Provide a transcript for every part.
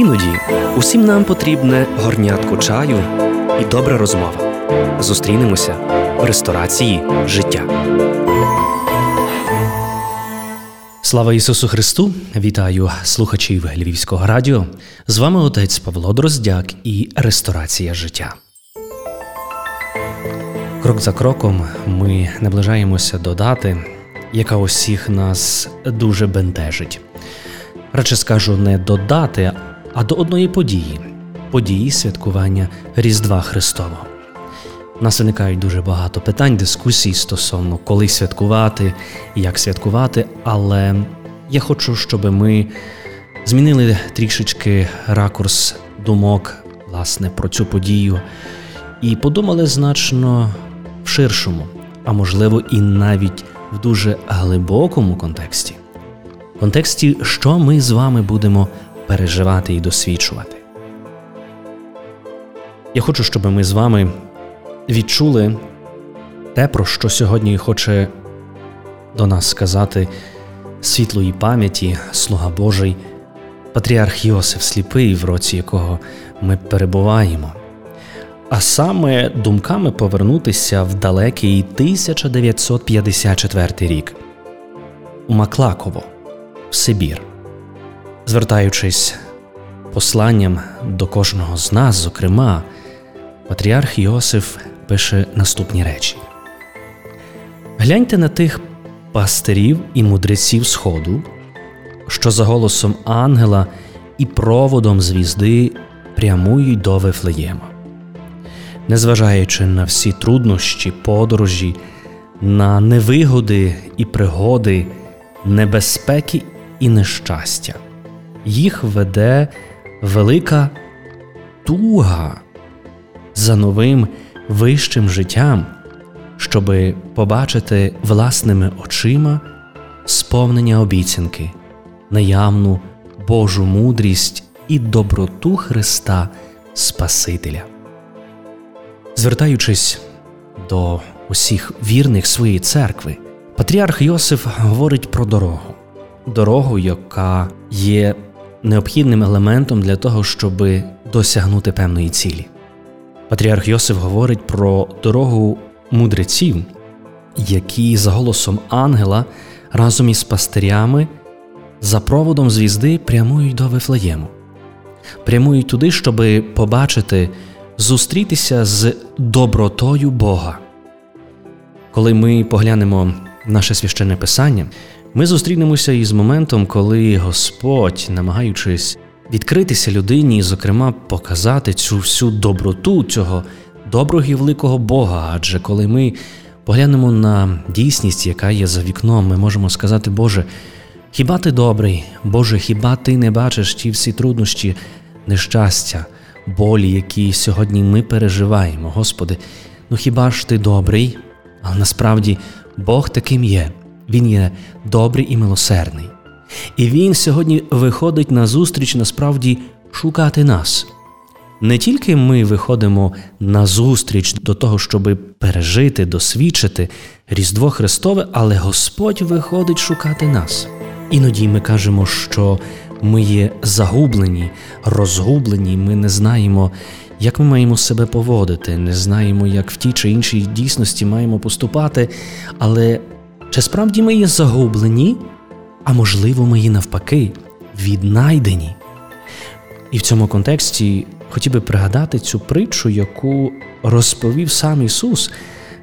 Іноді усім нам потрібне горнятко чаю і добра розмова. Зустрінемося в ресторації життя. Слава Ісусу Христу! Вітаю слухачів Львівського радіо. З вами отець Павло Дроздяк і Ресторація життя. Крок за кроком ми наближаємося до дати, яка усіх нас дуже бентежить. Радше скажу не до дати, а до одної події події святкування Різдва Христового. У нас виникають дуже багато питань, дискусій стосовно коли святкувати як святкувати, але я хочу, щоб ми змінили трішечки ракурс думок власне про цю подію і подумали значно в ширшому, а можливо, і навіть в дуже глибокому контексті. Контексті, що ми з вами будемо переживати і досвідчувати. Я хочу, щоб ми з вами відчули те, про що сьогодні хоче до нас сказати світлої пам'яті, слуга Божий, патріарх Йосиф Сліпий, в році якого ми перебуваємо, а саме думками повернутися в далекий 1954 рік. У Маклаково, в Сибір, звертаючись посланням до кожного з нас, зокрема, патріарх Йосиф пише наступні речі: Гляньте на тих пастирів і мудреців Сходу, що за голосом ангела і проводом звізди прямують до Вифлеєма. Незважаючи на всі труднощі, подорожі, на невигоди і пригоди, небезпеки і нещастя, їх веде велика туга за новим вищим життям, щоби побачити власними очима сповнення обіцянки, наявну Божу мудрість і доброту Христа Спасителя. Звертаючись до усіх вірних своєї церкви, патріарх Йосиф говорить про дорогу, дорогу, яка є необхідним елементом для того, щоб досягнути певної цілі. Патріарх Йосиф говорить про дорогу мудреців, які за голосом ангела разом із пастирями за проводом звізди прямують до Вифлеєму, прямують туди, щоб побачити, зустрітися з добротою Бога. Коли ми поглянемо наше священне писання, ми зустрінемося із моментом, коли Господь, намагаючись відкритися людині і, зокрема, показати цю всю доброту цього доброго і великого Бога. Адже коли ми поглянемо на дійсність, яка є за вікном, ми можемо сказати, Боже, хіба ти добрий, Боже, хіба ти не бачиш ті всі труднощі, нещастя, болі, які сьогодні ми переживаємо, Господи, ну хіба ж ти добрий? Але насправді Бог таким є. Він є добрий і милосердний. І Він сьогодні виходить на зустріч насправді шукати нас. Не тільки ми виходимо на зустріч до того, щоб пережити, досвідчити Різдво Христове, але Господь виходить шукати нас. Іноді ми кажемо, що ми є загублені, розгублені, ми не знаємо, як ми маємо себе поводити, не знаємо, як в тій чи іншій дійсності маємо поступати. Але чи справді ми є загублені? а можливо, ми є навпаки віднайдені. І в цьому контексті хотів би пригадати цю притчу, яку розповів сам Ісус,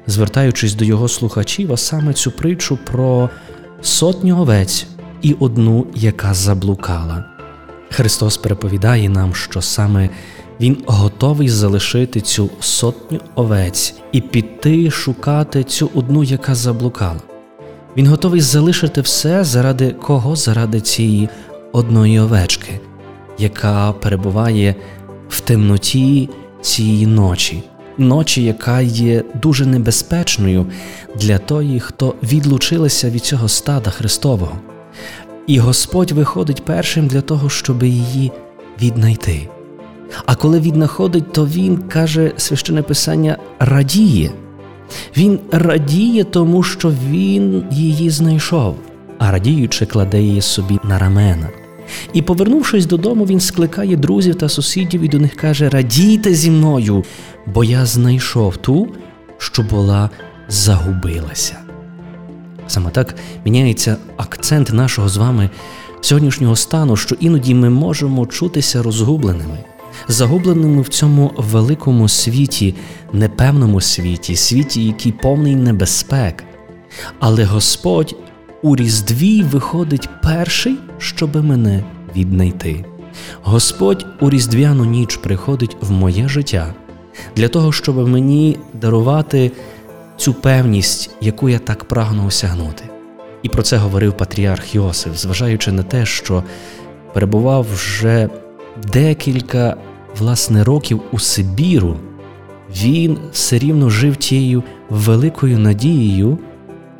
звертаючись до його слухачів, а саме цю притчу про сотню овець і одну, яка заблукала. Христос переповідає нам, що саме Він готовий залишити цю сотню овець і піти шукати цю одну, яка заблукала. Він готовий залишити все заради кого? Заради цієї одної овечки, яка перебуває в темноті цієї ночі, ночі, яка є дуже небезпечною для тої, хто відлучилася від цього стада Христового. І Господь виходить першим для того, щоб її віднайти. А коли віднаходить, то Він каже священне Писання радіє. Він радіє тому, що він її знайшов, а радіючи, кладе її собі на рамена. І, повернувшись додому, він скликає друзів та сусідів і до них каже: Радійте зі мною, бо я знайшов ту, що була загубилася. Саме так міняється акцент нашого з вами сьогоднішнього стану, що іноді ми можемо чутися розгубленими, загубленими в цьому великому світі, непевному світі, світі, який повний небезпек. Але Господь у Різдві виходить перший, щоби мене віднайти. Господь у Різдвяну ніч приходить в моє життя для того, щоб мені дарувати цю певність, яку я так прагну осягнути. І про це говорив патріарх Йосиф, зважаючи на те, що перебував вже декілька власне років у Сибіру, він все рівно жив тією великою надією,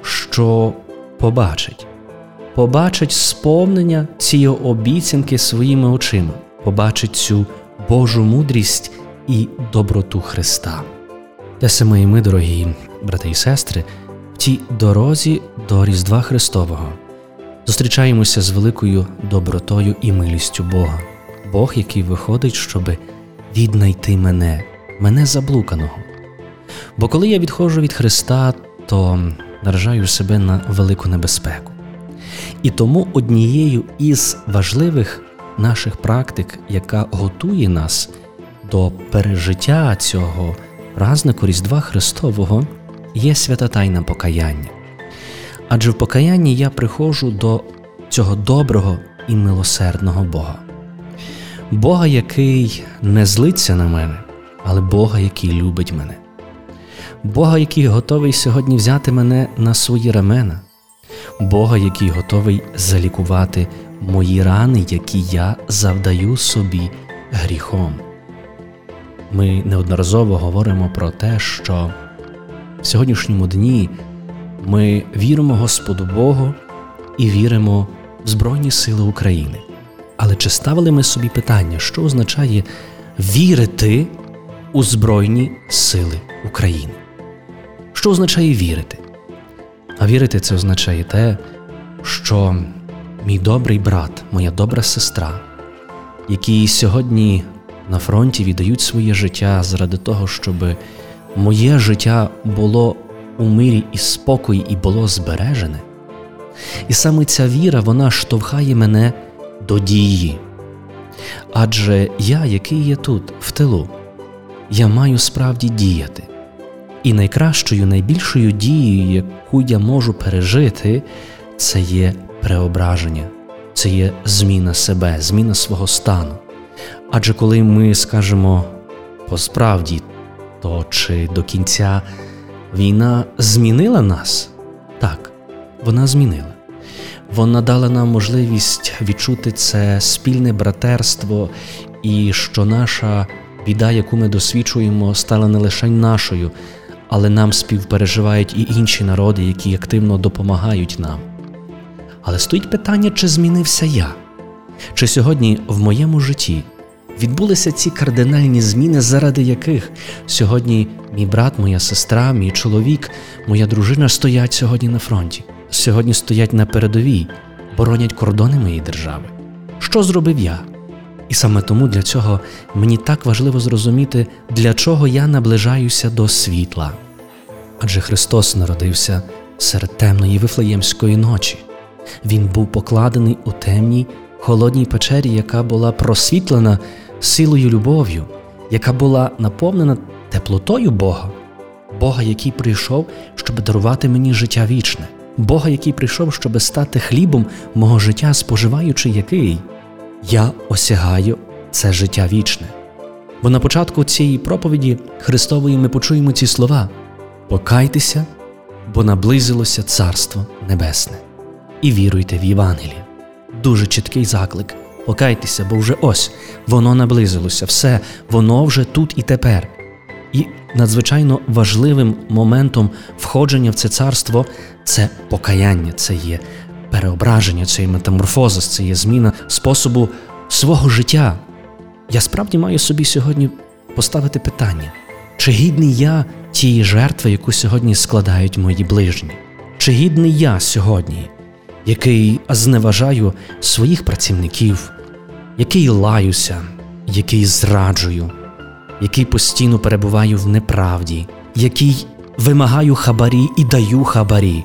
що побачить, побачить сповнення цієї обіцянки своїми очима, побачить цю Божу мудрість і доброту Христа. Те мої ми, дорогі брати і сестри, в тій дорозі до Різдва Христового. Зустрічаємося з великою добротою і милістю Бога, Бог, який виходить, щоб віднайти мене, мене заблуканого. Бо коли я відходжу від Христа, то наражаю себе на велику небезпеку. І тому однією із важливих наших практик, яка готує нас до пережиття цього празнику Різдва Христового, є свята тайна покаяння. Адже в покаянні я приходжу до цього доброго і милосердного Бога, Бога, який не злиться на мене, але Бога, який любить мене. Бога, який готовий сьогодні взяти мене на свої рамена, Бога, який готовий залікувати мої рани, які я завдаю собі гріхом. Ми неодноразово говоримо про те, що в сьогоднішньому дні ми віримо Господу Богу і віримо в Збройні Сили України. Але чи ставили ми собі питання, що означає вірити у Збройні Сили України? Що означає вірити? А вірити це означає те, що мій добрий брат, моя добра сестра, які сьогодні на фронті віддають своє життя заради того, щоб моє життя було у мирі і спокої і було збережене. І саме ця віра вона штовхає мене до дії. Адже я, який є тут, в тилу, я маю справді діяти. І найкращою, найбільшою дією, яку я можу пережити, це є преображення, це є зміна себе, зміна свого стану. Адже коли ми скажемо по справді, то чи до кінця війна змінила нас? Так, вона змінила. Вона дала нам можливість відчути це спільне братерство, і що наша біда, яку ми досвідчуємо, стала не лише нашою, але нам співпереживають і інші народи, які активно допомагають нам. Але стоїть питання, чи змінився я? Чи сьогодні в моєму житті відбулися ці кардинальні зміни, заради яких сьогодні мій брат, моя сестра, мій чоловік, моя дружина стоять сьогодні на фронті, сьогодні стоять на передовій, боронять кордони моєї держави. Що зробив я? І саме тому для цього мені так важливо зрозуміти, для чого я наближаюся до світла. Адже Христос народився серед темної вифлеємської ночі. Він був покладений у темній холодній печері, яка була просвітлена силою любов'ю, яка була наповнена теплотою Бога, Бога, який прийшов, щоб дарувати мені життя вічне, Бога, який прийшов, щоб стати хлібом мого життя, споживаючи який я осягаю це життя вічне. Бо на початку цієї проповіді Христової ми почуємо ці слова: Покайтеся, бо наблизилося Царство Небесне, і віруйте в Євангеліє. Дуже чіткий заклик. Покайтеся, бо вже ось воно наблизилося, все, воно вже тут і тепер. Надзвичайно важливим моментом входження в це царство це покаяння, це є переображення, це є метаморфоза, це є зміна способу свого життя. Я справді маю собі сьогодні поставити питання, чи гідний я тієї жертви, яку сьогодні складають мої ближні? Чи гідний я сьогодні який зневажаю своїх працівників, який лаюся, який зраджую, який постійно перебуваю в неправді, який вимагаю хабарі і даю хабарі,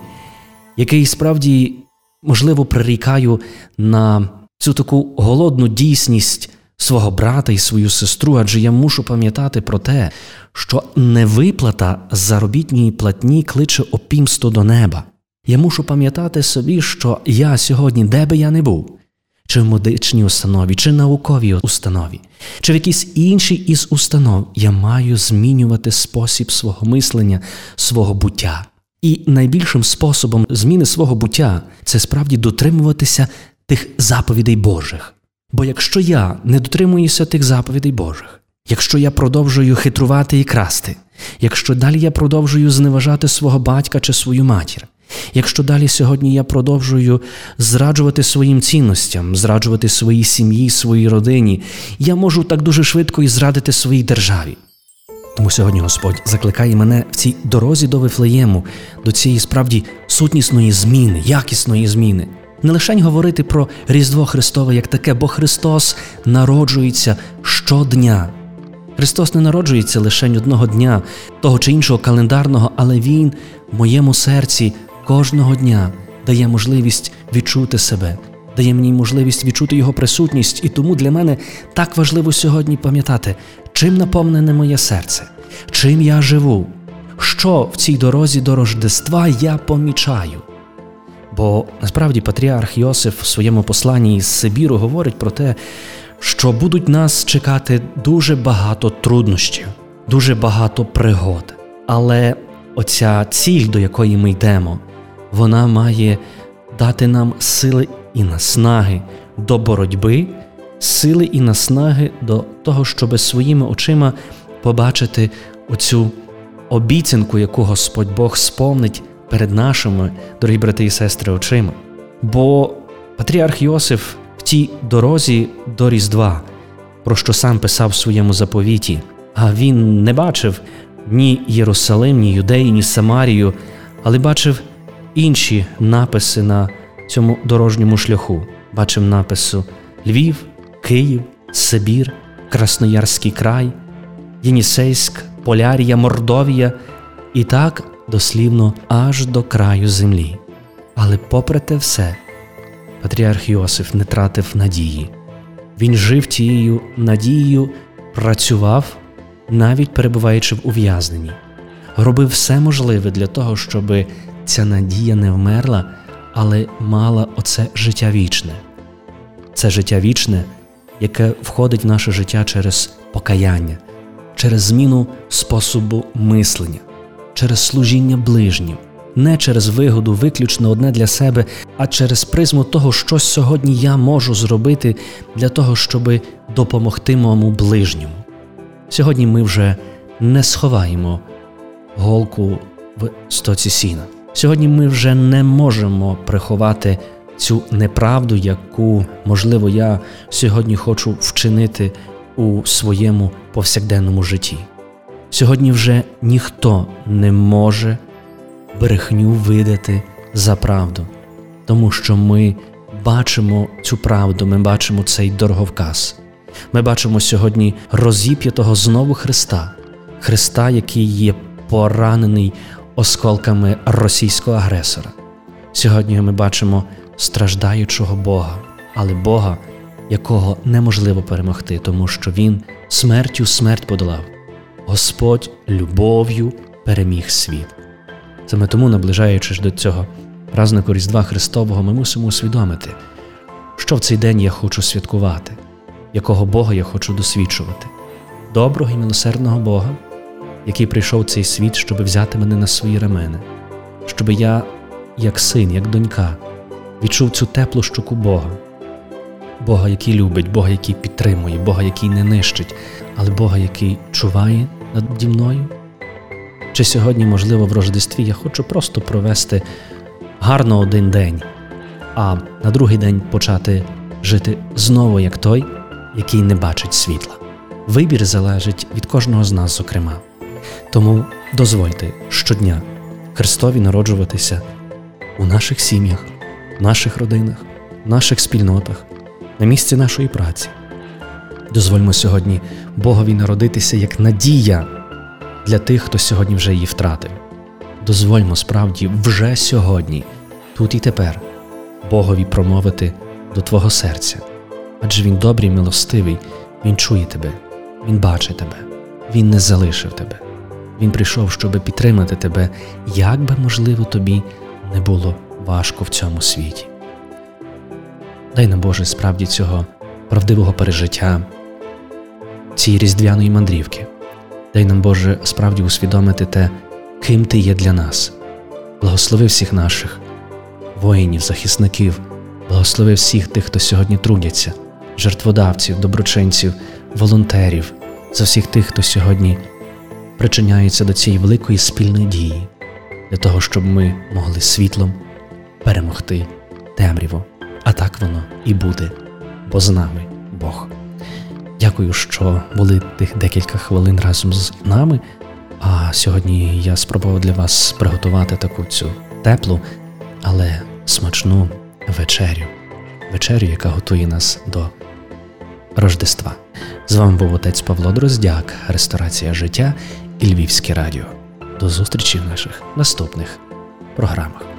який справді, можливо, прирікаю на цю таку голодну дійсність свого брата і свою сестру, адже я мушу пам'ятати про те, що невиплата заробітній платні кличе опімсто до неба. Я мушу пам'ятати собі, що я сьогодні, де би я не був, чи в медичній установі, чи науковій установі, чи в якійсь іншій із установ, я маю змінювати спосіб свого мислення, свого буття. І найбільшим способом зміни свого буття це справді дотримуватися тих заповідей Божих. Бо якщо я не дотримуюся тих заповідей Божих, якщо я продовжую хитрувати і красти, якщо далі я продовжую зневажати свого батька чи свою матір, якщо далі сьогодні я продовжую зраджувати своїм цінностям, зраджувати своїй сім'ї, своїй родині, я можу так дуже швидко і зрадити своїй державі. Тому сьогодні Господь закликає мене в цій дорозі до Вифлеєму, до цієї справді сутнісної зміни, якісної зміни. Не лише говорити про Різдво Христове як таке, бо Христос народжується щодня. Христос не народжується лише одного дня, того чи іншого календарного, але Він в моєму серці кожного дня дає можливість відчути себе, дає мені можливість відчути Його присутність, і тому для мене так важливо сьогодні пам'ятати, чим наповнене моє серце, чим я живу, що в цій дорозі до Рождества я помічаю. Бо насправді патріарх Йосиф в своєму посланні із Сибіру говорить про те, що будуть нас чекати дуже багато труднощів, дуже багато пригод. Але оця ціль, до якої ми йдемо, вона має дати нам сили і наснаги до боротьби, сили і наснаги до того, щоб своїми очима побачити оцю обіцянку, яку Господь Бог сповнить перед нашими, дорогі брати і сестри, очима. Бо патріарх Йосиф в тій дорозі до Різдва, про що сам писав в своєму заповіті, а він не бачив ні Єрусалим, ні Юдеї, ні Самарію, але бачив інші написи на цьому дорожньому шляху. Бачив напису Львів, Київ, Сибір, Красноярський край, Єнісейськ, Полярія, Мордовія. І так дослівно аж до краю землі. Але, попри те все, патріарх Йосиф не тратив надії. Він жив тією надією, працював, навіть перебуваючи в ув'язненні, робив все можливе для того, щоб ця надія не вмерла, але мала оце життя вічне. Це життя вічне, яке входить в наше життя через покаяння, через зміну способу мислення через служіння ближнім, не через вигоду, виключно одне для себе, а через призму того, що сьогодні я можу зробити для того, щоб допомогти моєму ближньому. Сьогодні ми вже не сховаємо голку в стоці сіна. Сьогодні ми вже не можемо приховати цю неправду, яку, можливо, я сьогодні хочу вчинити у своєму повсякденному житті. Сьогодні вже ніхто не може брехню видати за правду, тому що ми бачимо цю правду, ми бачимо цей дороговказ. Ми бачимо сьогодні розіп'ятого знову Христа, Христа, який є поранений осколками російського агресора. Сьогодні ми бачимо страждаючого Бога, але Бога, якого неможливо перемогти, тому що Він смертю смерть подолав. Господь любов'ю переміг світ. Саме тому, наближаючись до цього празнику Різдва Христового, ми мусимо усвідомити, що в цей день я хочу святкувати, якого Бога я хочу досвідчувати, доброго і милосердного Бога, який прийшов цей світ, щоб взяти мене на свої ремени, щоб я, як син, як донька, відчув цю теплу щуку Бога. Бога, який любить, Бога, який підтримує, Бога, який не нищить, але Бога, який чуває наді мною? Чи сьогодні, можливо, в Рождестві я хочу просто провести гарно один день, а на другий день почати жити знову як той, який не бачить світла. Вибір залежить від кожного з нас, зокрема. Тому дозвольте щодня Христові народжуватися у наших сім'ях, наших родинах, наших спільнотах, на місці нашої праці. Дозвольмо сьогодні Богові народитися як надія для тих, хто сьогодні вже її втратив. Дозвольмо справді вже сьогодні, тут і тепер, Богові промовити до Твого серця, адже Він добрий, милостивий, Він чує тебе, Він бачить тебе, Він не залишив тебе. Він прийшов, щоб підтримати тебе, як би можливо тобі не було важко в цьому світі. Дай нам Боже справді цього правдивого пережиття, цієї різдвяної мандрівки. Дай нам, Боже, справді усвідомити те, ким Ти є для нас. Благослови всіх наших воїнів, захисників, благослови всіх тих, хто сьогодні трудяться, жертводавців, доброчинців, волонтерів, за всіх тих, хто сьогодні причиняється до цієї великої спільної дії, для того, щоб ми могли світлом перемогти темряво. А так воно і буде, бо з нами Бог. Дякую, що були тих декілька хвилин разом з нами. А сьогодні я спробував для вас приготувати таку цю теплу, але смачну вечерю, вечерю, яка готує нас до Рождества. З вами був отець Павло Дроздяк, Ресторація життя і Львівське радіо. До зустрічі в наших наступних програмах.